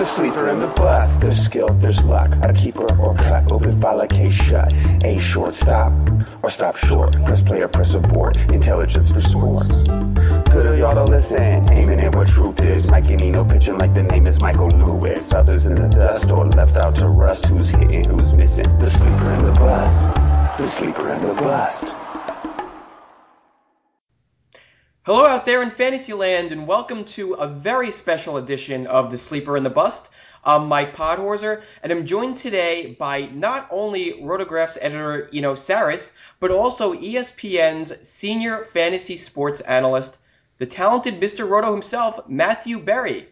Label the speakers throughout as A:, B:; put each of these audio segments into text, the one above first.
A: The sleeper and the bust. There's skill, there's luck. A keeper or cut. Open file, a case shut. A short stop or stop short. Press play or press abort. Intelligence for sports. Good of y'all to listen. Aiming at what truth is. Mikey Nino pitching like the name is Michael Lewis. Others in the dust or left out to rust. Who's hitting, who's missing? The sleeper and the bust. The sleeper and the bust.
B: Hello out there in Fantasyland, and welcome to a very special edition of The Sleeper and the Bust. I'm Mike Podhorzer, and I'm joined today by not only RotoGraphs' editor Eno Sarris, but also ESPN's senior fantasy sports analyst, the talented Mr. Roto himself, Matthew Berry.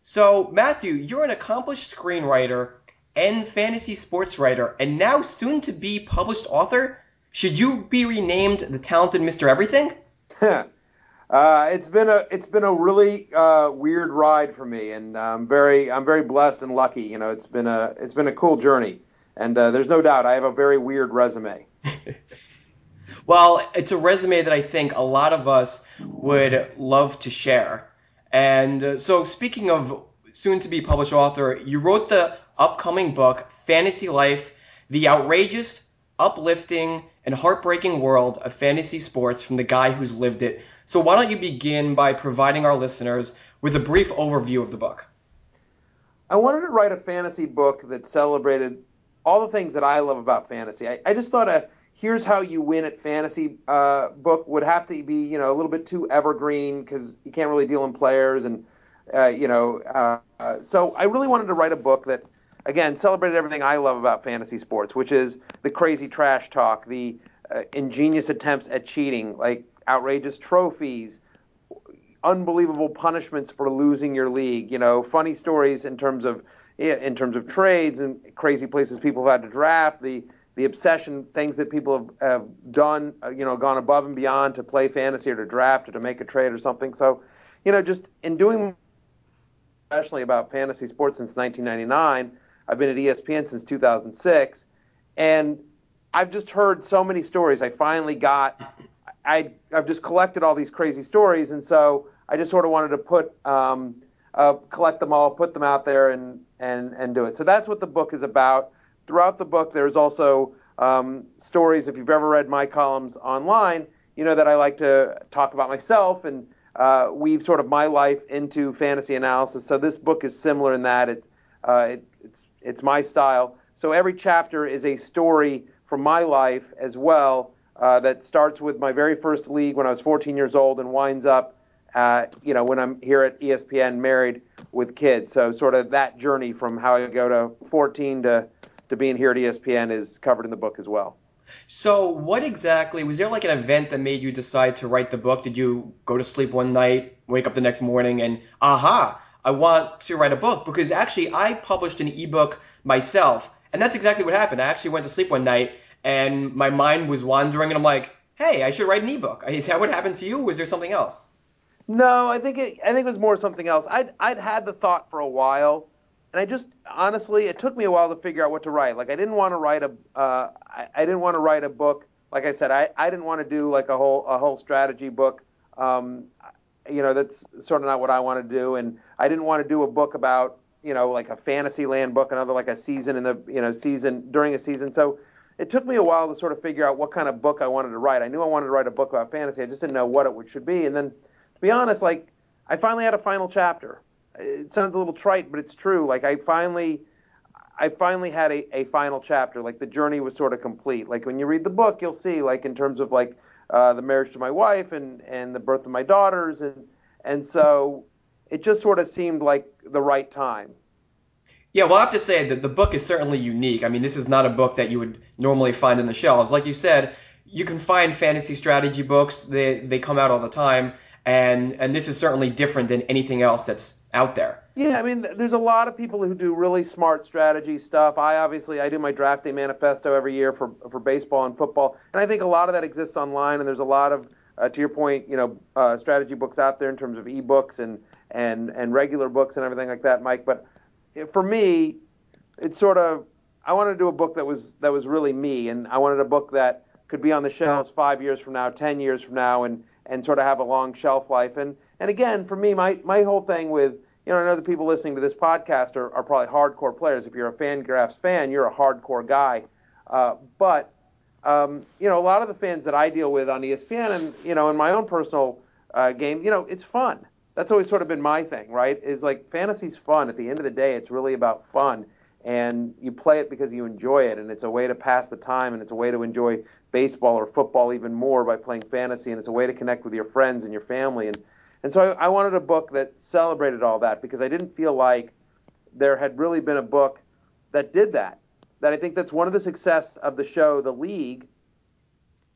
B: So, Matthew, you're an accomplished screenwriter and fantasy sports writer, and now soon to be published author. Should you be renamed the talented Mr. Everything?
C: Uh, it's been a it's been a really uh, weird ride for me, and I'm very I'm very blessed and lucky. You know, it's been a it's been a cool journey, and uh, there's no doubt I have a very weird resume.
B: well, it's a resume that I think a lot of us would love to share. And uh, so, speaking of soon to be published author, you wrote the upcoming book Fantasy Life: The Outrageous, Uplifting, and Heartbreaking World of Fantasy Sports from the Guy Who's Lived It so why don't you begin by providing our listeners with a brief overview of the book?
C: I wanted to write a fantasy book that celebrated all the things that I love about fantasy. I, I just thought a here's how you win at fantasy uh, book would have to be you know a little bit too evergreen because you can't really deal in players and uh, you know uh, so I really wanted to write a book that again celebrated everything I love about fantasy sports, which is the crazy trash talk, the uh, ingenious attempts at cheating, like outrageous trophies, unbelievable punishments for losing your league. You know, funny stories in terms of in terms of trades and crazy places people have had to draft. The the obsession, things that people have, have done, uh, you know, gone above and beyond to play fantasy or to draft or to make a trade or something. So, you know, just in doing especially about fantasy sports since 1999, I've been at ESPN since 2006, and I've just heard so many stories. I finally got I I've just collected all these crazy stories, and so I just sort of wanted to put um, uh, collect them all, put them out there, and and and do it. So that's what the book is about. Throughout the book, there's also um, stories. If you've ever read my columns online, you know that I like to talk about myself and uh, weave sort of my life into fantasy analysis. So this book is similar in that it, uh, it, it's it's my style. So every chapter is a story from my life as well uh, that starts with my very first league when I was 14 years old and winds up, uh, you know, when I'm here at ESPN married with kids. So sort of that journey from how I go to 14 to, to being here at ESPN is covered in the book as well.
B: So, what exactly was there like an event that made you decide to write the book? Did you go to sleep one night, wake up the next morning, and aha, I want to write a book? Because actually, I published an ebook myself, and that's exactly what happened. I actually went to sleep one night and my mind was wandering, and I'm like, hey, I should write an ebook. Is that what happened to you? Was there something else?
C: No, I think it, I think it was more something else. I'd I'd had the thought for a while, and I just honestly, it took me a while to figure out what to write. Like I didn't want to write a uh, I, I didn't want to write a book. Like I said, I, I didn't want to do like a whole a whole strategy book. Um, you know, that's sort of not what I want to do, and I didn't want to do a book about you know like a fantasy land book, another like a season in the you know season during a season. So it took me a while to sort of figure out what kind of book I wanted to write. I knew I wanted to write a book about fantasy. I just didn't know what it should be. And then, to be honest, like I finally had a final chapter. It sounds a little trite, but it's true. Like I finally, I finally had a, a final chapter. Like the journey was sort of complete. Like when you read the book, you'll see, like in terms of like uh, the marriage to my wife and and the birth of my daughters, and and so it just sort of seemed like the right time.
B: Yeah, well, I have to say that the book is certainly unique. I mean, this is not a book that you would normally find in the shelves. Like you said, you can find fantasy strategy books. They they come out all the time, and and this is certainly different than anything else that's out there.
C: Yeah, I mean, there's a lot of people who do really smart strategy stuff. I obviously I do my draft day manifesto every year for for baseball and football, and I think a lot of that exists online. And there's a lot of, uh, to your point, you know, uh, strategy books out there in terms of ebooks and and and regular books and everything like that, Mike. But for me, it's sort of I wanted to do a book that was that was really me, and I wanted a book that could be on the shelves five years from now, ten years from now, and and sort of have a long shelf life. And and again, for me, my my whole thing with you know, I know the people listening to this podcast are, are probably hardcore players. If you're a Fangraphs fan, you're a hardcore guy. Uh, but um, you know, a lot of the fans that I deal with on ESPN, and you know, in my own personal uh, game, you know, it's fun. That's always sort of been my thing, right? Is like fantasy's fun. At the end of the day, it's really about fun, and you play it because you enjoy it, and it's a way to pass the time, and it's a way to enjoy baseball or football even more by playing fantasy, and it's a way to connect with your friends and your family, and and so I, I wanted a book that celebrated all that because I didn't feel like there had really been a book that did that. That I think that's one of the success of the show, The League,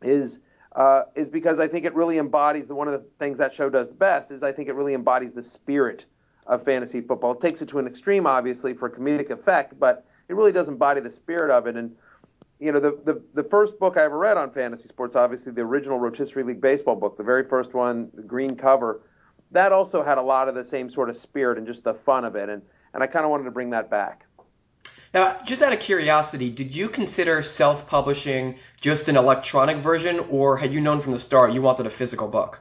C: is uh, is because I think it really embodies the one of the things that show does best is I think it really embodies the spirit of fantasy football. It takes it to an extreme, obviously, for comedic effect, but it really does embody the spirit of it. And you know, the, the, the first book I ever read on fantasy sports, obviously the original Rotisserie League baseball book, the very first one, the green cover, that also had a lot of the same sort of spirit and just the fun of it. And and I kind of wanted to bring that back.
B: Now, just out of curiosity, did you consider self-publishing just an electronic version, or had you known from the start you wanted a physical book?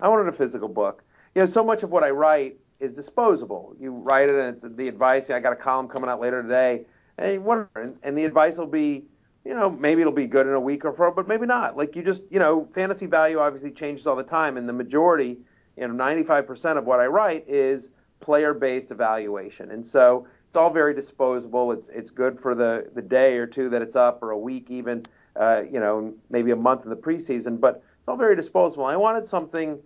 C: I wanted a physical book. You know, so much of what I write is disposable. You write it, and it's the advice. I got a column coming out later today, and and, and the advice will be, you know, maybe it'll be good in a week or so, but maybe not. Like you just, you know, fantasy value obviously changes all the time, and the majority, you know, 95% of what I write is player-based evaluation, and so it's all very disposable. It's it's good for the the day or two that it's up, or a week even, uh, you know, maybe a month in the preseason. But it's all very disposable. I wanted something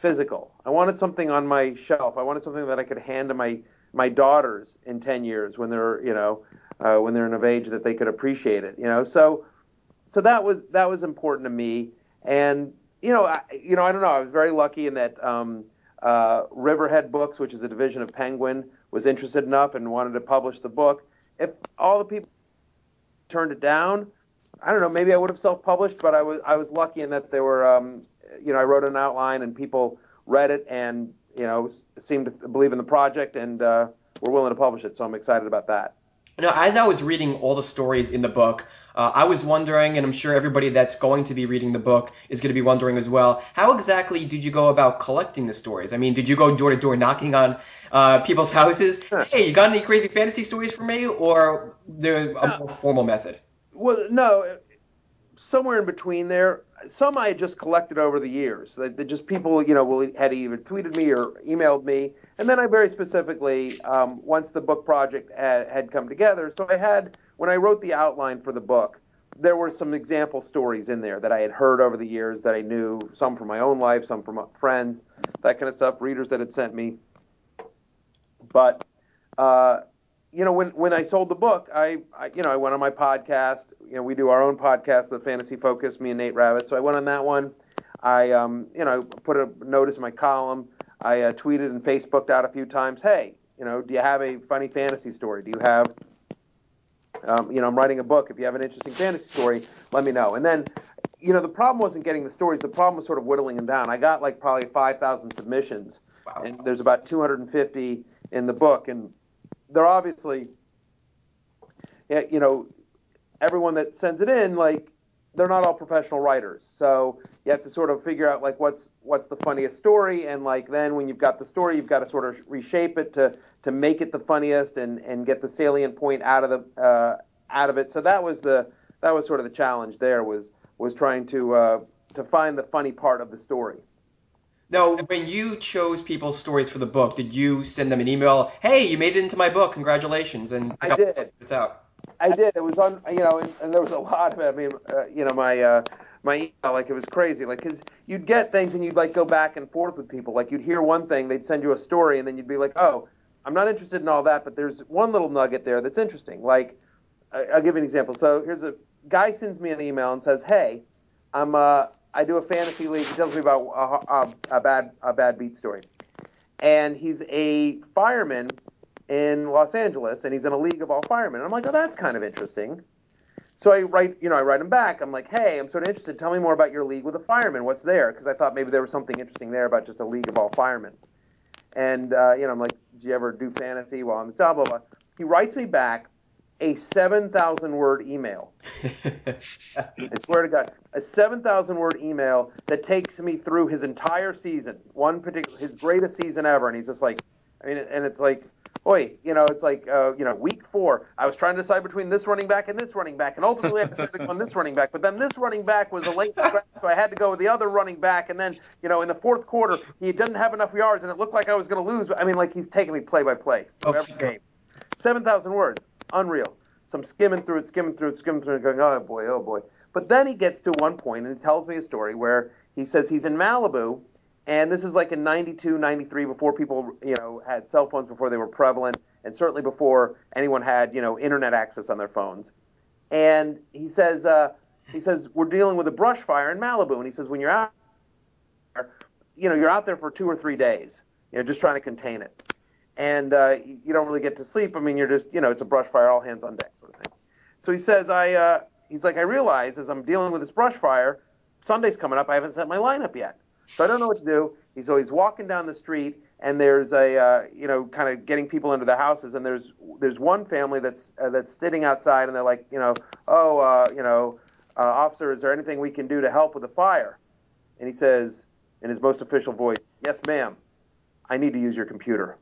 C: physical. I wanted something on my shelf. I wanted something that I could hand to my my daughters in 10 years when they're you know uh, when they're in of age that they could appreciate it. You know, so so that was that was important to me. And you know, I, you know, I don't know. I was very lucky in that um, uh, Riverhead Books, which is a division of Penguin, was interested enough and wanted to publish the book. If all the people turned it down, I don't know, maybe I would have self-published, but I was I was lucky in that there were, um, you know, I wrote an outline and people read it and you know seemed to believe in the project and uh, were willing to publish it. So I'm excited about that.
B: Know, as I was reading all the stories in the book, uh, I was wondering, and I'm sure everybody that's going to be reading the book is going to be wondering as well, how exactly did you go about collecting the stories? I mean, did you go door to door knocking on uh, people's houses? Hey, you got any crazy fantasy stories for me? Or the a more formal method?
C: Well, no, somewhere in between there. Some I had just collected over the years. That just people, you know, will had either tweeted me or emailed me, and then I very specifically, um, once the book project had, had come together, so I had when I wrote the outline for the book, there were some example stories in there that I had heard over the years that I knew, some from my own life, some from friends, that kind of stuff, readers that had sent me. But uh, you know, when when I sold the book, I, I, you know I went on my podcast. You know, we do our own podcast, the Fantasy Focus, me and Nate Ravitz. So I went on that one. I um, you know put a notice in my column. I uh, tweeted and Facebooked out a few times. Hey, you know, do you have a funny fantasy story? Do you have um, you know, I'm writing a book. If you have an interesting fantasy story, let me know. And then, you know, the problem wasn't getting the stories. The problem was sort of whittling them down. I got like probably 5,000 submissions, wow. and there's about 250 in the book. And they're obviously, you know, everyone that sends it in, like, they're not all professional writers. So you have to sort of figure out like what's what's the funniest story, and like then when you've got the story, you've got to sort of reshape it to to make it the funniest and and get the salient point out of the uh, out of it. So that was the that was sort of the challenge. There was was trying to uh, to find the funny part of the story.
B: Now, when you chose people's stories for the book, did you send them an email? Hey, you made it into my book. Congratulations! And
C: I did.
B: It's out.
C: I did. It was on, you know, and, and there was a lot of. I mean, uh, you know, my uh, my email, like it was crazy, like because you'd get things and you'd like go back and forth with people. Like you'd hear one thing, they'd send you a story, and then you'd be like, oh, I'm not interested in all that, but there's one little nugget there that's interesting. Like, I'll give you an example. So here's a guy sends me an email and says, hey, I'm uh, I do a fantasy league. He tells me about a, a, a bad a bad beat story, and he's a fireman in Los Angeles, and he's in a league of all firemen. And I'm like, oh, that's kind of interesting. So I write, you know, I write him back. I'm like, hey, I'm sort of interested. Tell me more about your league with the firemen. What's there? Because I thought maybe there was something interesting there about just a league of all firemen. And uh, you know, I'm like, do you ever do fantasy while on the job? Blah, blah. He writes me back a 7,000 word email. I swear to God, a 7,000 word email that takes me through his entire season, one particular, his greatest season ever. And he's just like, I mean, and it's like, boy, you know, it's like, uh, you know, week four, I was trying to decide between this running back and this running back, and ultimately I decided on this running back. But then this running back was a late scratch, so I had to go with the other running back. And then, you know, in the fourth quarter, he didn't have enough yards, and it looked like I was going to lose. But I mean, like he's taking me play by play through every game. Seven thousand words, unreal. So I'm skimming through it, skimming through it, skimming through it, going, oh boy, oh boy. But then he gets to one point and he tells me a story where he says he's in Malibu, and this is like in 92, 93, before people, you know, had cell phones, before they were prevalent, and certainly before anyone had, you know, internet access on their phones. And he says, uh, he says we're dealing with a brush fire in Malibu, and he says when you're out, you know, you're out there for two or three days, you know, just trying to contain it, and uh, you don't really get to sleep. I mean, you're just, you know, it's a brush fire, all hands on deck, sort of thing. So he says, I, uh, he's like, I realize as I'm dealing with this brush fire, Sunday's coming up, I haven't set my lineup yet. So I don't know what to do. He's always walking down the street, and there's a, uh, you know, kind of getting people into the houses, and there's there's one family that's uh, that's sitting outside, and they're like, you know, oh, uh, you know, uh, officer, is there anything we can do to help with the fire? And he says, in his most official voice, yes, ma'am. I need to use your computer.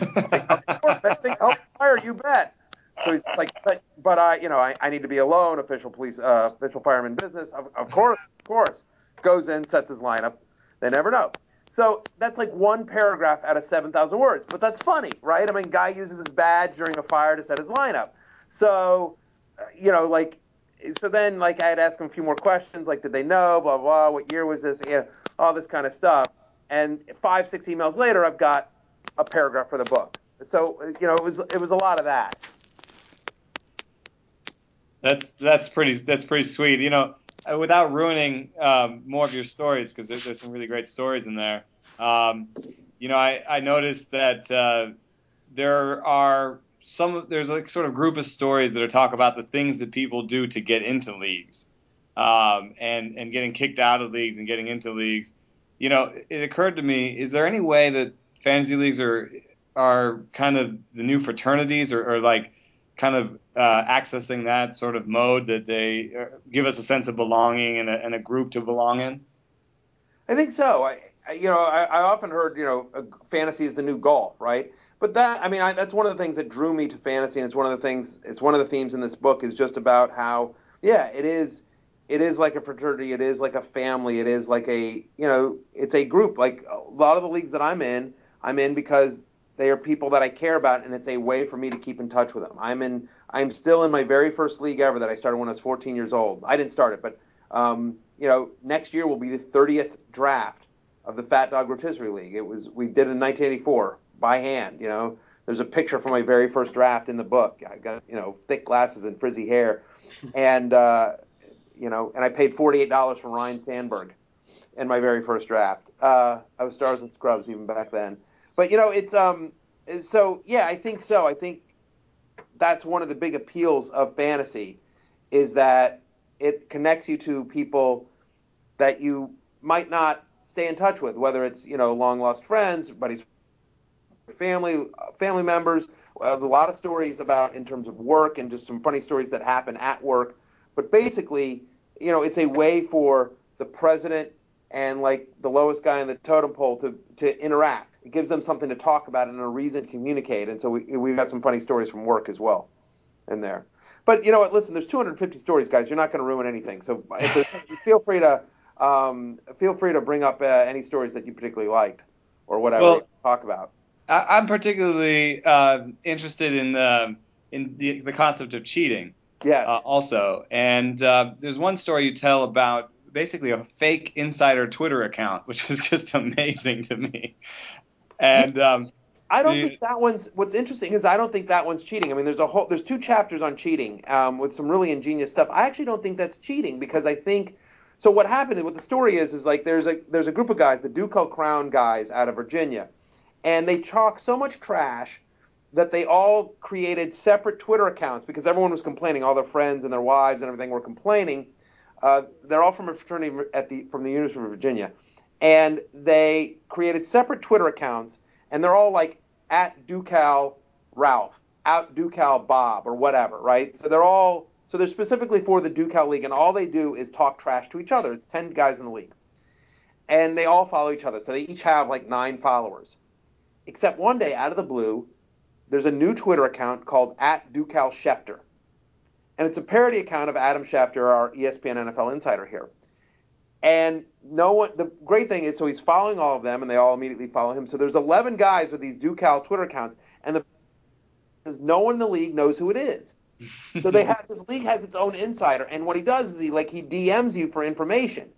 C: of help fire, you bet. So he's like, but, but I, you know, I, I need to be alone. Official police, uh, official fireman business. Of, of course, of course. Goes in, sets his lineup. They never know. So that's like one paragraph out of 7,000 words. But that's funny, right? I mean, guy uses his badge during a fire to set his lineup. So, uh, you know, like, so then, like, I had asked him a few more questions, like, did they know, blah, blah, what year was this, you know, all this kind of stuff. And five, six emails later, I've got a paragraph for the book. So, you know, it was it was a lot of that.
D: That's that's pretty that's pretty sweet. You know, without ruining um, more of your stories because there's, there's, some really great stories in there. Um, you know, I, I noticed that uh, there are some there's like sort of group of stories that are talk about the things that people do to get into leagues, um, and and getting kicked out of leagues and getting into leagues. You know, it occurred to me: is there any way that fantasy leagues are are kind of the new fraternities, or, or like kind of uh, accessing that sort of mode that they uh, give us a sense of belonging and a, and a group to belong in?
C: I think so. I, I you know, I, I, often heard, you know, fantasy is the new golf, right? But that, I mean, I, that's one of the things that drew me to fantasy, and it's one of the things, it's one of the themes in this book is just about how, yeah, it is, it is like a fraternity, it is like a family, it is like a, you know, it's a group. Like a lot of the leagues that I'm in, I'm in because they are people that I care about, and it's a way for me to keep in touch with them. I'm in. I'm still in my very first league ever that I started when I was 14 years old. I didn't start it, but um, you know, next year will be the 30th draft of the Fat Dog Rotisserie League. It was we did it in 1984 by hand. You know, there's a picture from my very first draft in the book. I got you know thick glasses and frizzy hair, and uh, you know, and I paid $48 for Ryne Sandberg in my very first draft. Uh, I was stars and scrubs even back then. But you know, it's um, so yeah, I think so. I think that's one of the big appeals of fantasy is that it connects you to people that you might not stay in touch with, whether it's you know long lost friends, buddies, family, family members. a lot of stories about in terms of work and just some funny stories that happen at work. But basically, you know, it's a way for the president and like the lowest guy in the totem pole to to interact it gives them something to talk about and a reason to communicate. And so we, we've got some funny stories from work as well in there. But you know what? Listen, there's 250 stories, guys. You're not going to ruin anything. So feel free to um, feel free to bring up uh, any stories that you particularly liked or whatever well, talk about.
D: I'm particularly uh, interested in the in the, the concept of cheating.
C: Yes.
D: Uh, also, and uh, there's one story you tell about basically a fake insider Twitter account, which was just amazing to me. And um,
C: I don't the, think that one's. What's interesting is I don't think that one's cheating. I mean, there's a whole. There's two chapters on cheating um, with some really ingenious stuff. I actually don't think that's cheating because I think. So what happened? What the story is is like there's a there's a group of guys, the Ducal Crown guys out of Virginia, and they chalk so much trash that they all created separate Twitter accounts because everyone was complaining. All their friends and their wives and everything were complaining. Uh, they're all from a fraternity at the from the University of Virginia and they created separate Twitter accounts, and they're all like at Ducal Ralph, at Ducal Bob, or whatever, right? So they're all so they're specifically for the Ducal League, and all they do is talk trash to each other. It's ten guys in the league, and they all follow each other, so they each have like nine followers. Except one day, out of the blue, there's a new Twitter account called at Ducal Schefter. And it's a parody account of Adam Schefter, our ESPN NFL insider here. And no one, the great thing is, so he's following all of them, and they all immediately follow him. So there's 11 guys with these Ducal Twitter accounts, and the is no one in the league knows who it is. So they have this league has its own insider, and what he does is he like he DMs you for information,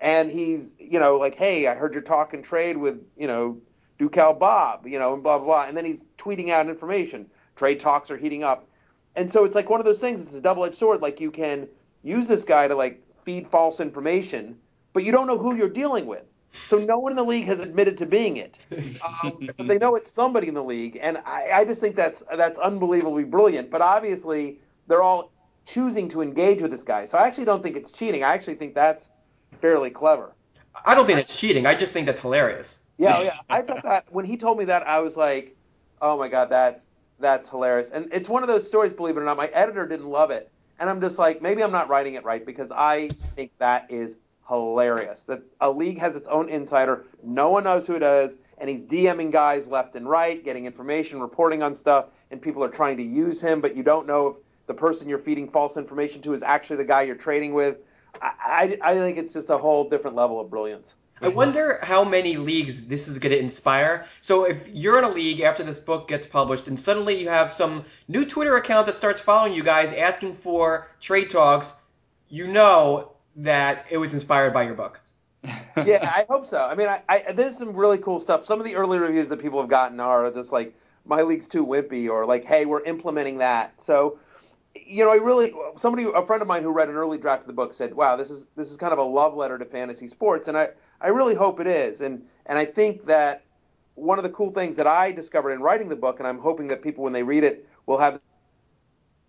C: and he's you know like, hey, I heard you're talking trade with you know Ducal Bob, you know, and blah blah blah, and then he's tweeting out information. Trade talks are heating up, and so it's like one of those things. It's a double edged sword. Like you can use this guy to like feed false information, but you don't know who you're dealing with. So no one in the league has admitted to being it, um, but they know it's somebody in the league, and I, I just think that's that's unbelievably brilliant. But obviously, they're all choosing to engage with this guy. So I actually don't think it's cheating. I actually think that's fairly clever.
B: I don't think it's cheating. I just think that's hilarious.
C: Yeah, yeah. I thought that when he told me that, I was like, oh my god, that's that's hilarious. And it's one of those stories, believe it or not. My editor didn't love it, and I'm just like, maybe I'm not writing it right because I think that is hilarious. That a league has its own insider, no one knows who it is, and he's DMing guys left and right, getting information, reporting on stuff, and people are trying to use him, but you don't know if the person you're feeding false information to is actually the guy you're trading with. I, I, I think it's just a whole different level of brilliance.
B: I mm-hmm. wonder how many leagues this is going to inspire. So if you're in a league after this book gets published and suddenly you have some new Twitter account that starts following you guys asking for trade talks, you know that it was inspired by your book.
C: yeah, I hope so. I mean, I, I, there's some really cool stuff. Some of the early reviews that people have gotten are just like, "My league's too wimpy," or like, "Hey, we're implementing that." So, you know, I really somebody, a friend of mine who read an early draft of the book said, "Wow, this is this is kind of a love letter to fantasy sports," and I I really hope it is. And and I think that one of the cool things that I discovered in writing the book, and I'm hoping that people when they read it will have,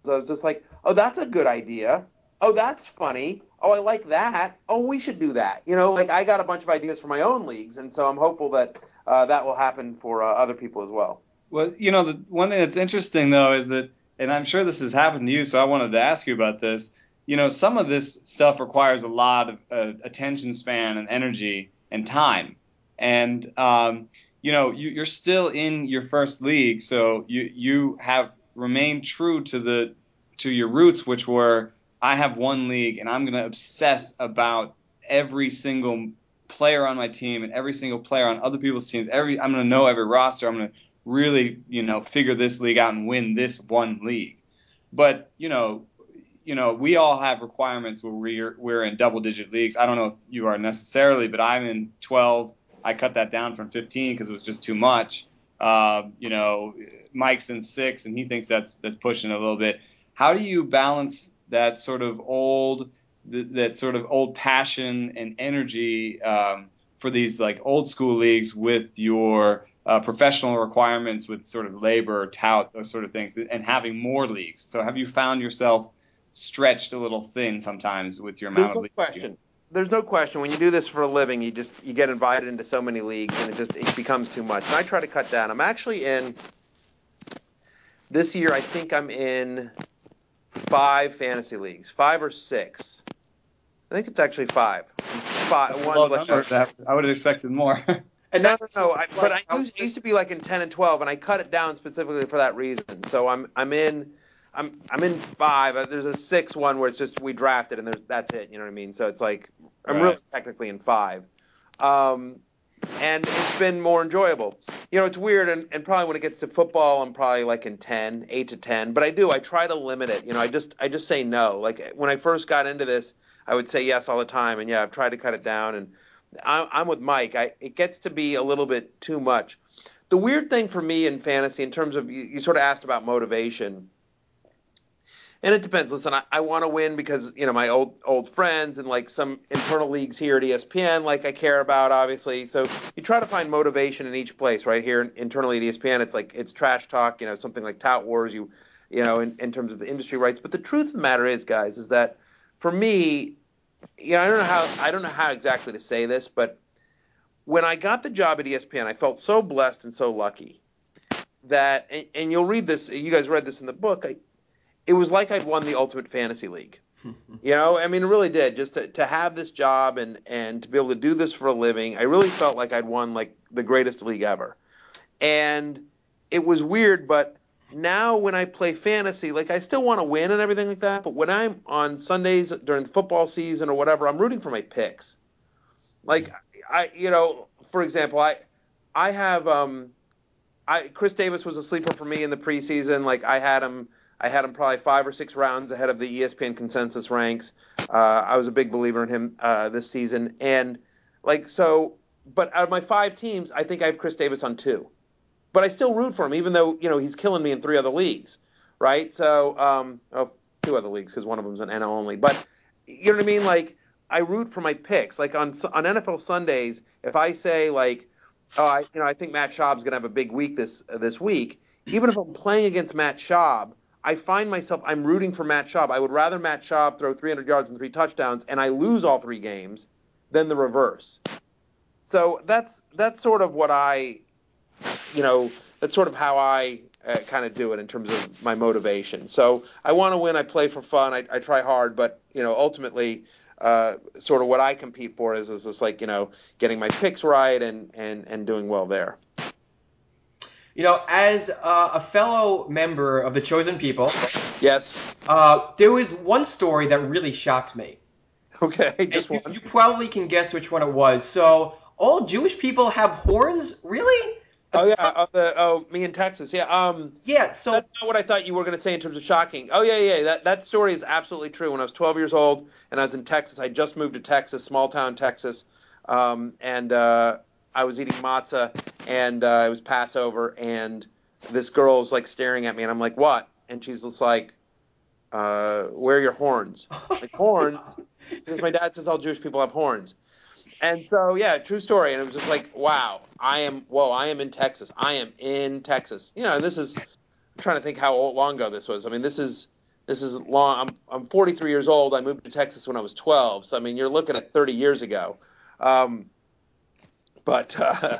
C: so I was just like, "Oh, that's a good idea." Oh, that's funny oh, I like that. Oh, we should do that. You know, like I got a bunch of ideas for my own leagues, and so I'm hopeful that uh, that will happen for uh, other people as well.
D: Well, you know, the one thing that's interesting though is that, and I'm sure this has happened to you, so I wanted to ask you about this. You know, some of this stuff requires a lot of uh, attention span and energy and time, and um, you know, you, you're still in your first league, so you you have remained true to the to your roots, which were I have one league and I'm going to obsess about every single player on my team and every single player on other people's teams. Every I'm going to know every roster. I'm going to really, you know, figure this league out and win this one league. But, you know, you know, we all have requirements where we're we're in double digit leagues. I don't know if you are necessarily, but I'm in 12. I cut that down from 15 because it was just too much. Uh, you know, Mike's in six, and he thinks that's that's pushing a little bit. How do you balance that sort of old that, that sort of old passion and energy um, for these like old school leagues with your uh, professional requirements with sort of LABR tout those sort of things and having more leagues so have you found yourself stretched a little thin sometimes with your amount
C: There's
D: of
C: no question there's no question when you do this for a living you just you get invited into so many leagues and it just it becomes too much and i try to cut down i'm actually in this year i think i'm in five fantasy leagues, five or six. I think it's actually five. Five. One's like
D: a, I would have expected more.
C: and no, no, no. I, but I used, used to be like in ten and twelve, and I cut it down specifically for that reason. So I'm I'm in. I'm I'm in five. There's a six one where it's just we drafted and there's that's it. You know what I mean? So it's like I'm
D: Right.
C: really technically in five. Um, and it's been more enjoyable. You know, it's weird, and, and probably when it gets to football, I'm probably like in 10, 8 to 10. But I do, I try to limit it. You know, I just I just say no. Like when I first got into this, I would say yes all the time, and yeah, I've tried to cut it down. And I'm, I'm with Mike. I, it gets to be a little bit too much. The weird thing for me in fantasy, in terms of you, you sort of asked about motivation, and it depends. Listen, I, I want to win because you know my old old friends and like some internal leagues here at ESPN, like I care about, obviously. So you try to find motivation in each place. Right here internally at ESPN, it's like it's trash talk. You know, something like tout wars. You you know, in, in terms of the industry rights. But the truth of the matter is, guys, is that for me, you know, I don't know how I don't know how exactly to say this, but when I got the job at ESPN, I felt so blessed and so lucky that, and, and you'll read this. You guys read this in the book. I, it was like I'd won the Ultimate Fantasy League. You know, I mean, it really did. Just to, to have this job and and to be able to do this for a living, I really felt like I'd won like the greatest league ever. and it was weird. But now when I play fantasy, like I still want to win and everything like that. But when I'm on Sundays during the football season or whatever, I'm rooting for my picks. Like I, you know, for example, I, I have um, I Chris Davis was a sleeper for me in the preseason. Like I had him. I had him probably five or six rounds ahead of the ESPN consensus ranks. Uh, I was a big believer in him uh, this season, and like so. But out of my five teams, I think I have Chris Davis on two but I still root for him, even though you know he's killing me in three other leagues, right? So, um, oh, two other leagues because one of them's an NL only. But you know what I mean? Like I root for my picks. Like on on NFL Sundays, if I say like, oh, I you know I think Matt Schaub's gonna have a big week this uh, this week, even if I'm playing against Matt Schaub. I find myself I'm rooting for Matt Schaub. I would rather Matt Schaub throw 300 yards and three touchdowns, and I lose all three games, than the reverse. So that's that's sort of what I you know, that's sort of how I uh, kind of do it in terms of my motivation. So I want to win. I play for fun. I, I try hard, but you know, ultimately, uh, sort of what I compete for is is just like you know, getting my picks right and and and doing well there.
B: You know, as uh, a fellow member of the chosen people,
C: yes,
B: uh, there was one story that really shocked me.
C: Okay, just
B: you,
C: one.
B: You probably can guess which one it was. So, all Jewish people have horns, really?
C: Oh yeah, uh, the, oh me in Texas, yeah. Um,
B: yeah, so
C: that's not what I thought you were going to say in terms of shocking. Oh yeah, yeah, that that story is absolutely true. When I was 12 years old and I was in Texas, I just moved to Texas, small town Texas, um, and uh, I was eating matzah, and uh, it was Passover, and this girl's like staring at me, and I'm like, what? And she's just like, uh, where are your horns? like horns? Because my dad says all Jewish people have horns. And so, yeah, true story. And it was just like, wow, I am, whoa, I am in Texas. I am in Texas. You know, and this is, I'm trying to think how old, long ago this was. I mean, this is, this is long. I'm, I'm 43 years old. I moved to Texas when I was 12. So, I mean, you're looking at 30 years ago. Um, but, uh,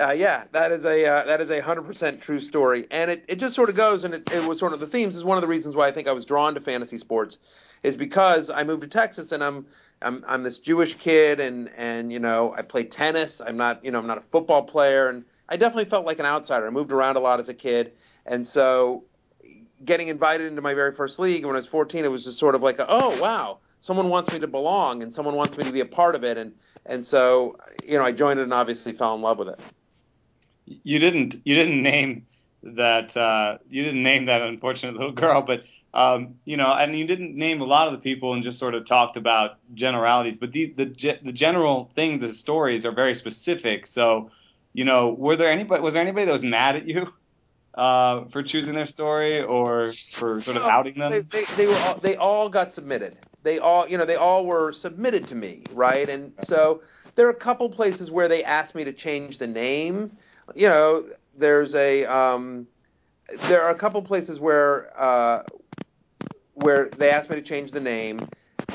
C: uh, yeah, that is a uh, that is a hundred percent true story, and it, it just sort of goes, and it, it was sort of the themes is one of the reasons why I think I was drawn to fantasy sports, is because I moved to Texas and I'm I'm I'm this Jewish kid and and you know I play tennis. I'm not you know I'm not a football player and I definitely felt like an outsider. I moved around a lot as a kid and so getting invited into my very first league when I was 14 it was just sort of like a, oh wow someone wants me to belong and someone wants me to be a part of it and and so you know I joined it and obviously fell in love with it.
D: You didn't you didn't name that uh, you didn't name that unfortunate little girl, but um, you know, and you didn't name a lot of the people and just sort of talked about generalities, but the the the general thing, the stories are very specific. So, you know, were there anybody was there anybody that was mad at you uh, for choosing their story or for sort of outing them?
C: They, they, they were all, they all got submitted. They all you know they all were submitted to me, right? And so there are a couple places where they asked me to change the name. You know, there's a um, there are a couple places where uh, where they asked me to change the name.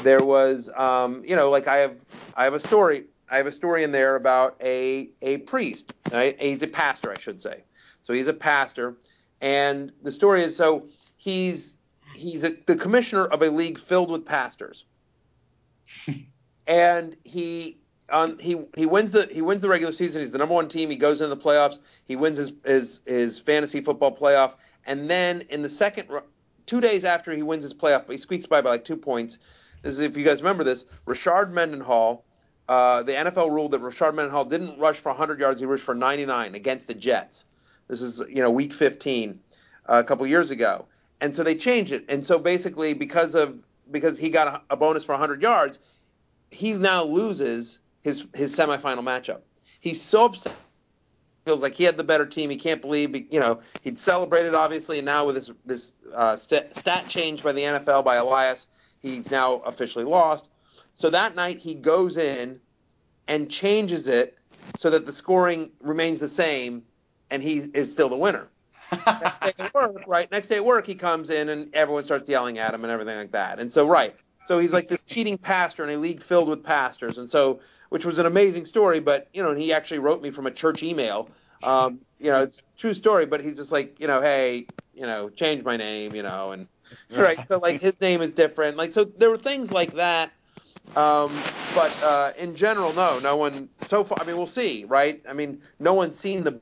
C: There was, um, you know, like I have, I have a story. I have a story in there about a a priest. Right? He's a pastor, I should say. So he's a pastor, and the story is so he's he's a, the commissioner of a league filled with pastors, and he um, he he wins the he wins the regular season. He's the number one team. He goes into the playoffs. He wins his his, his fantasy football playoff, and then in the second two days after he wins his playoff, he squeaks by by like two points. This is if you guys remember this. Rashard Mendenhall, uh, the NFL ruled that Rashard Mendenhall didn't rush for 100 yards; he rushed for 99 against the Jets. This is you know week 15 uh, a couple years ago, and so they changed it. And so basically, because of because he got a, a bonus for 100 yards, he now loses his his semifinal matchup. He's so upset feels like he had the better team. He can't believe, you know, he'd celebrated obviously, and now with this this uh, st- stat change by the NFL by Elias, he's now officially lost. So that night he goes in and changes it so that the scoring remains the same, and he is still the winner. Next day at work, right? Next day at work, he comes in and everyone starts yelling at him and everything like that. And so, right, so he's like this cheating pastor in a league filled with pastors, and so which was an amazing story. But you know, he actually wrote me from a church email. Um, you know, it's true story. But he's just like, you know, hey, you know, change my name, you know, and right. So like his name is different. Like so, there were things like that. Um, but uh, in general, no, no one so far. I mean, we'll see, right? I mean, no one's seen the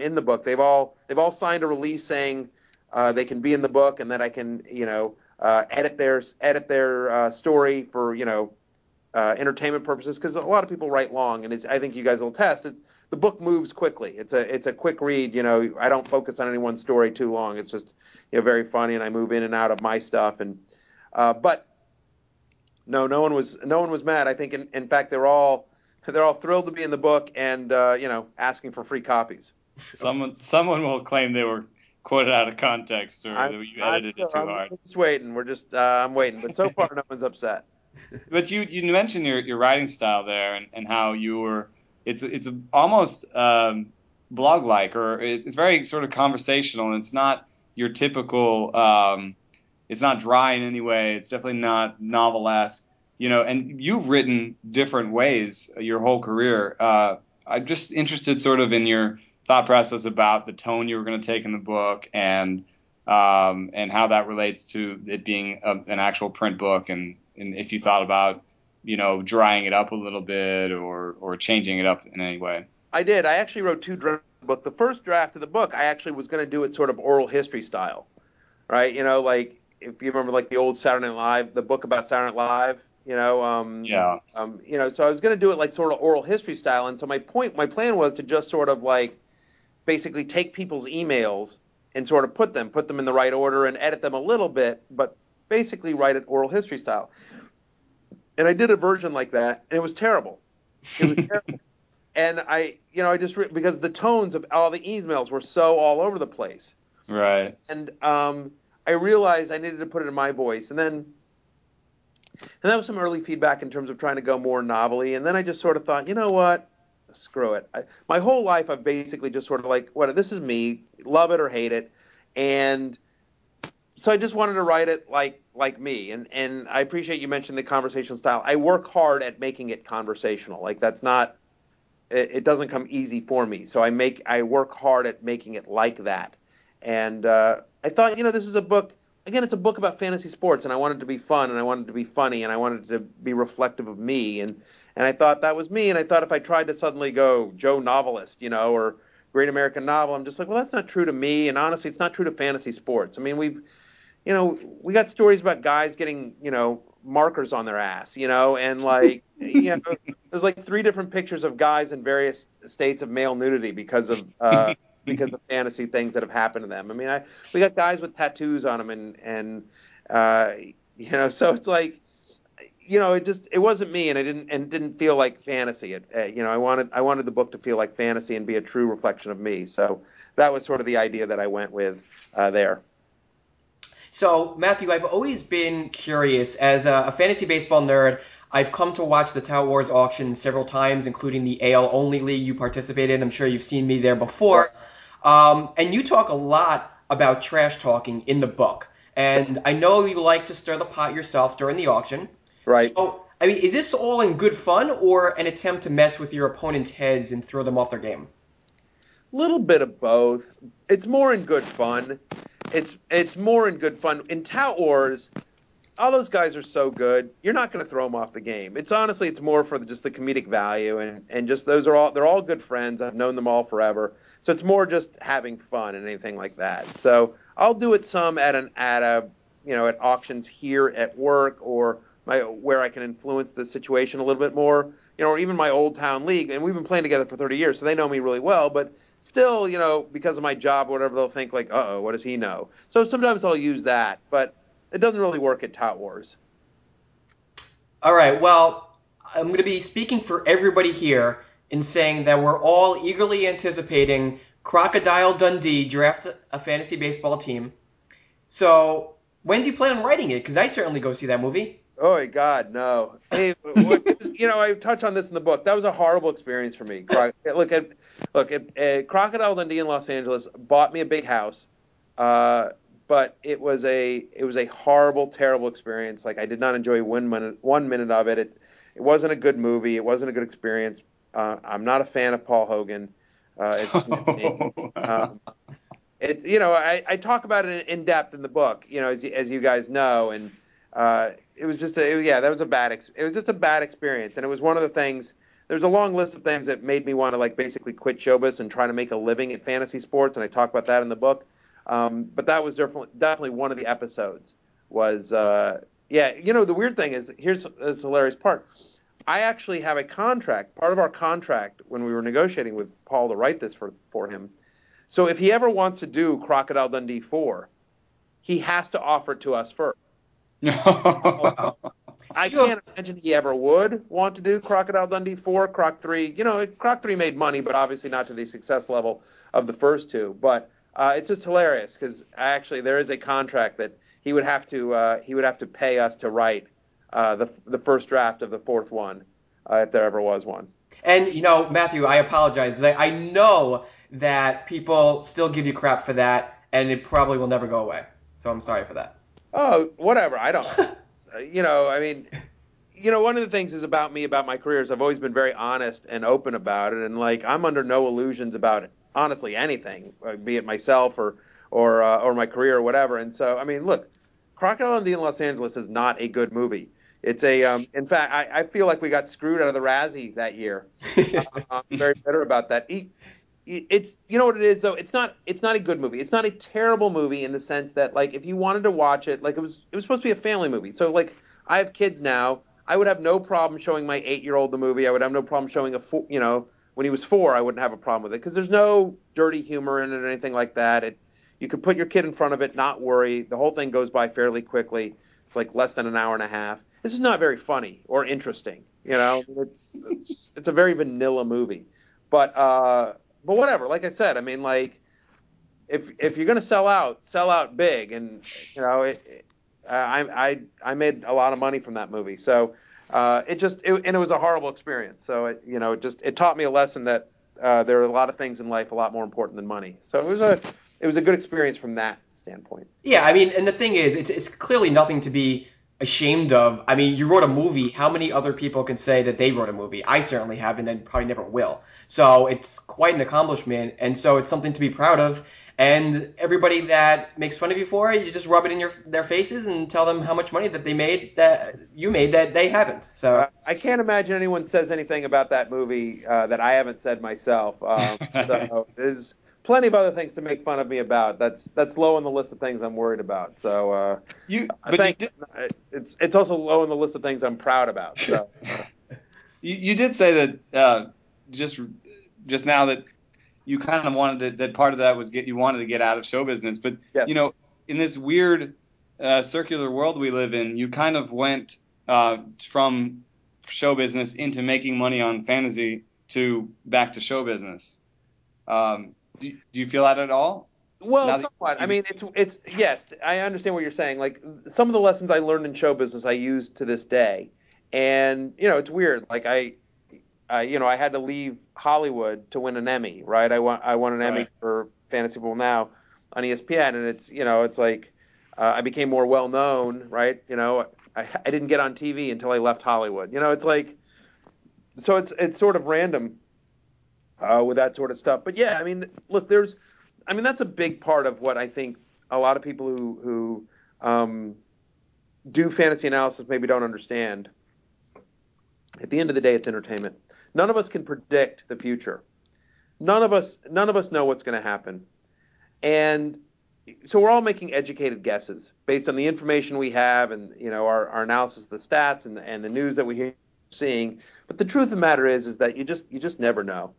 C: in the book. They've all they've all signed a release saying uh, they can be in the book, and that I can you know uh, edit their edit their uh, story for you know uh, entertainment purposes because a lot of people write long, and I think you guys will test it. The book moves quickly. It's a it's a quick read. You know, I don't focus on any one story too long. It's just you know very funny, and I move in and out of my stuff. And uh, but no, no one was no one was mad. I think in, in fact they're all they're all thrilled to be in the book and uh, you know asking for free copies.
D: Someone someone will claim they were quoted out of context or
C: I'm,
D: that you edited
C: I'm,
D: it too
C: I'm
D: hard.
C: just waiting. We're just uh, I'm waiting, but so far no one's upset.
D: But you you mentioned your, your writing style there and, and how you were it's it's almost um, blog like or it's, it's very sort of conversational and it's not your typical um, it's not dry in any way. It's definitely not novelesque. You know, and you've written different ways your whole career. Uh, I'm just interested, sort of, in your thought process about the tone you were going to take in the book and um, and how that relates to it being a, an actual print book, and, and if you thought about you know drying it up a little bit or or changing it up in any way.
C: I did. I actually wrote two drafts book. The first draft of the book, I actually was going to do it sort of oral history style, right? You know, like if you remember, like the old Saturday Night Live, the book about Saturday Night Live. You know, um,
D: Yeah.
C: um, you know, so I was going to do it like sort of oral history style. And so my point, my plan was to just sort of like basically take people's emails and sort of put them, put them in the right order and edit them a little bit, but basically write it oral history style. And I did a version like that, and it was terrible. It was terrible. And I, you know, I just re- because the tones of all the emails were so all over the place,
D: Right.
C: and um, I realized I needed to put it in my voice, and then. And that was some early feedback in terms of trying to go more novelly. And then I just sort of thought, you know what? Screw it. I, my whole life, I've basically just sort of like, what? This is me. Love it or hate it. And so I just wanted to write it like like me. And and I appreciate you mentioned the conversational style. I work hard at making it conversational. Like that's not. It, it doesn't come easy for me. So I make I work hard at making it like that. And uh, I thought, you know, this is a book again, it's a book about fantasy sports, and I wanted to be fun, and I wanted to be funny, and I wanted to be reflective of me, and and I thought that was me, and I thought if I tried to suddenly go Joe novelist, you know, or Great American Novel, I'm just like, well, that's not true to me, and honestly, it's not true to fantasy sports. I mean, we've, you know, we got stories about guys getting, you know, markers on their ass, you know, and like, you know, there's like three different pictures of guys in various states of male nudity because of. Uh, because of fantasy things that have happened to them. I mean, I we got guys with tattoos on them, and and uh, you know, so it's like, you know, it just it wasn't me, and it didn't and didn't feel like fantasy. It, uh, you know, I wanted I wanted the book to feel like fantasy and be a true reflection of me. So that was sort of the idea that I went with uh, there.
B: So, Matthew, I've always been curious as a, a fantasy baseball nerd. I've come to watch the Tout Wars auction several times, including the AL only league you participated in. I'm sure you've seen me there before. Um, and you talk a lot about trash talking in the book. And I know you like to stir the pot yourself during the auction.
C: Right.
B: So, I mean, is this all in good fun or an attempt to mess with your opponent's heads and throw them off their game?
C: A little bit of both. It's more in good fun. It's it's more in good fun. In Tout Wars, all those guys are so good. You're not going to throw them off the game. It's honestly, it's more for just the comedic value and and just those are all they're all good friends. I've known them all forever. So it's more just having fun and anything like that. So I'll do it some at an at a you know at auctions here at work or my where I can influence the situation a little bit more. You know, or even my old town league, and we've been playing together for 30 years, so they know me really well. But still, you know, because of my job or whatever, they'll think like, uh oh, what does he know? So sometimes I'll use that, but it doesn't really work at Tout Wars.
B: All right. Well, I'm going to be speaking for everybody here in saying that we're all eagerly anticipating Crocodile Dundee draft a fantasy baseball team. So, when do you plan on writing it? Because I'd certainly go see that movie.
C: Oh my God, no! Hey, was- you know, I touch on this in the book. That was a horrible experience for me. Look at, look at uh, Crocodile Dundee in Los Angeles bought me a big house, uh, but it was a it was a horrible, terrible experience. Like I did not enjoy one minute one minute of it. It it wasn't a good movie. It wasn't a good experience. Uh, I'm not a fan of Paul Hogan. Uh, as you can um, it, you know, I, I talk about it in depth in the book, you know, as, you- as you guys know, and uh, it was just a, yeah, that was a bad, ex- it was just a bad experience, and it was one of the things there's a long list of things that made me want to like basically quit showbiz and try to make a living at fantasy sports, and I talk about that in the book. Um, but that was definitely definitely one of the episodes. Was uh, yeah, you know the weird thing is here's this hilarious part. I actually have a contract. Part of our contract when we were negotiating with Paul to write this for for him. So if he ever wants to do Crocodile Dundee four, he has to offer it to us first. I can't imagine he ever would want to do Crocodile Dundee 4, Croc 3. You know, Croc 3 made money, but obviously not to the success level of the first two. But uh, it's just hilarious because actually there is a contract that he would have to uh, he would have to pay us to write uh, the the first draft of the fourth one uh, if there ever was one.
B: And you know, Matthew, I apologize because I, I know that people still give you crap for that, and it probably will never go away. So I'm sorry for that.
C: Oh, whatever. I don't. you know, I mean, you know, one of the things is about me about my career is I've always been very honest and open about it, and like I'm under no illusions about it, honestly anything, uh, be it myself or or uh, or my career or whatever. And so, I mean, look, Crocodile Dundee in Los Angeles is not a good movie. It's a, um, in fact, I, I feel like we got screwed out of the Razzie that year. uh, I'm very bitter about that. He, it's you know what it is though? It's not it's not a good movie. It's not a terrible movie in the sense that like if you wanted to watch it like it was it was supposed to be a family movie. So like i have kids now. I would have no problem showing my eight year old the movie. I would have no problem showing a four, you know when he was four i wouldn't have a problem with it. Because there's no dirty humor in it or anything like that. It you could put your kid in front of it not worry. The whole thing goes by fairly quickly. It's like less than an hour and a half. This is not very funny or interesting you know? It's it's, it's a very vanilla movie. But uh but whatever. Like I said, I mean, like if if you're gonna sell out, sell out big, and you know, it, it, I I I made a lot of money from that movie, so uh, it just it, and it was a horrible experience. So it you know, it just it taught me a lesson that uh, there are a lot of things in life a lot more important than money. So it was a it was a good experience from that standpoint.
B: Yeah, I mean, and the thing is, it's it's clearly nothing to be ashamed of. I mean, you wrote a movie. How many other people can say that they wrote a movie? I certainly haven't and probably never will. So it's quite an accomplishment. And so it's something to be proud of. And everybody that makes fun of you for it, you just rub it in your their faces and tell them how much money that they made that you made that they haven't. So
C: I can't imagine anyone says anything about that movie uh, that I haven't said myself. Um, so is plenty of other things to make fun of me about. That's that's low on the list of things I'm worried about. So uh,
D: you,
C: I think you did, it's it's also low on the list of things I'm proud about. So.
D: you, you did say that uh, just just now that you kind of wanted to, that part of that was get you wanted to get out of show business, but
C: yes.
D: you know in this weird uh, circular world we live in, you kind of went uh, from show business into making money on fantasy to back to show business. Um, do, do you feel that at all?
C: Well, somewhat. I mean, it's it's yes, I understand what you're saying. Like some of the lessons I learned in show business, I use to this day, and you know, it's weird. Like I, I you know, I had to leave Hollywood to win an Emmy, right? I won I won an right. Emmy for Fantasy Football Now on ESPN, and it's you know, it's like uh, I became more well known, right? You know, I, I didn't get on TV until I left Hollywood. You know, it's like so it's it's sort of random uh, with that sort of stuff. But yeah, I mean, look, there's, I mean, that's a big part of what I think a lot of people who who um, do fantasy analysis maybe don't understand. At the end of the day, it's entertainment. None of us can predict the future. None of us, none of us know what's going to happen, and so we're all making educated guesses based on the information we have and you know our, our analysis of the stats and, and the news that we're seeing. But the truth of the matter is, is that you just you just never know.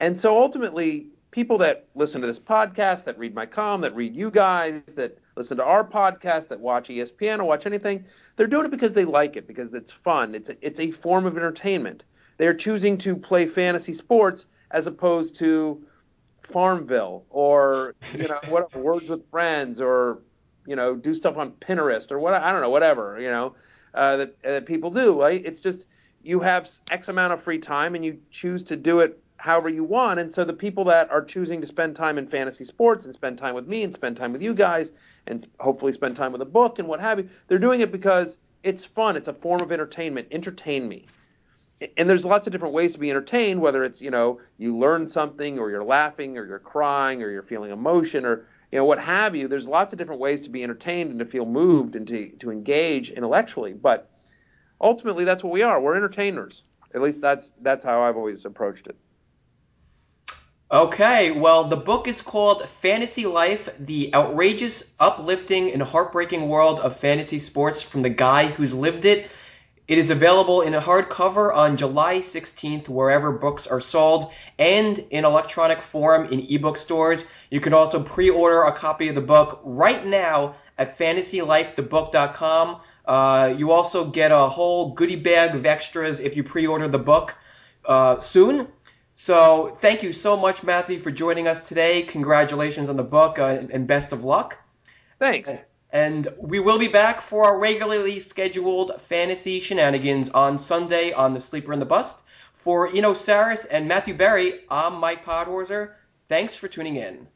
C: And so ultimately, people that listen to this podcast, that read my column, that read you guys, that listen to our podcast, that watch ESPN or watch anything, they're doing it because they like it, because it's fun. It's a, it's a form of entertainment. They're choosing to play fantasy sports as opposed to Farmville or you know what Words with Friends or you know do stuff on Pinterest or what I don't know whatever you know uh, that, that people do. Right? It's just you have X amount of free time and you choose to do it however you want. And so the people that are choosing to spend time in fantasy sports and spend time with me and spend time with you guys and hopefully spend time with a book and what have you, they're doing it because it's fun. It's a form of entertainment. Entertain me. And there's lots of different ways to be entertained, whether it's, you know, you learn something or you're laughing or you're crying or you're feeling emotion or, you know, what have you. There's lots of different ways to be entertained and to feel moved and to, to engage intellectually. But ultimately, that's what we are. We're entertainers At least that's that's how I've always approached it.
B: Okay, well, the book is called Fantasy Life The Outrageous, Uplifting, and Heartbreaking World of Fantasy Sports from the Guy Who's Lived It. It is available in a hardcover on July 16th, wherever books are sold, and in electronic form in ebook stores. You can also pre order a copy of the book right now at fantasylifethebook.com. Uh, you also get a whole goodie bag of extras if you pre order the book uh, soon. So thank you so much, Matthew, for joining us today. Congratulations on the book uh, and best of luck.
C: Thanks.
B: And we will be back for our regularly scheduled fantasy shenanigans on Sunday on the Sleeper and the Bust. For Eno Sarris and Matthew Berry, I'm Mike Podhorzer. Thanks for tuning in.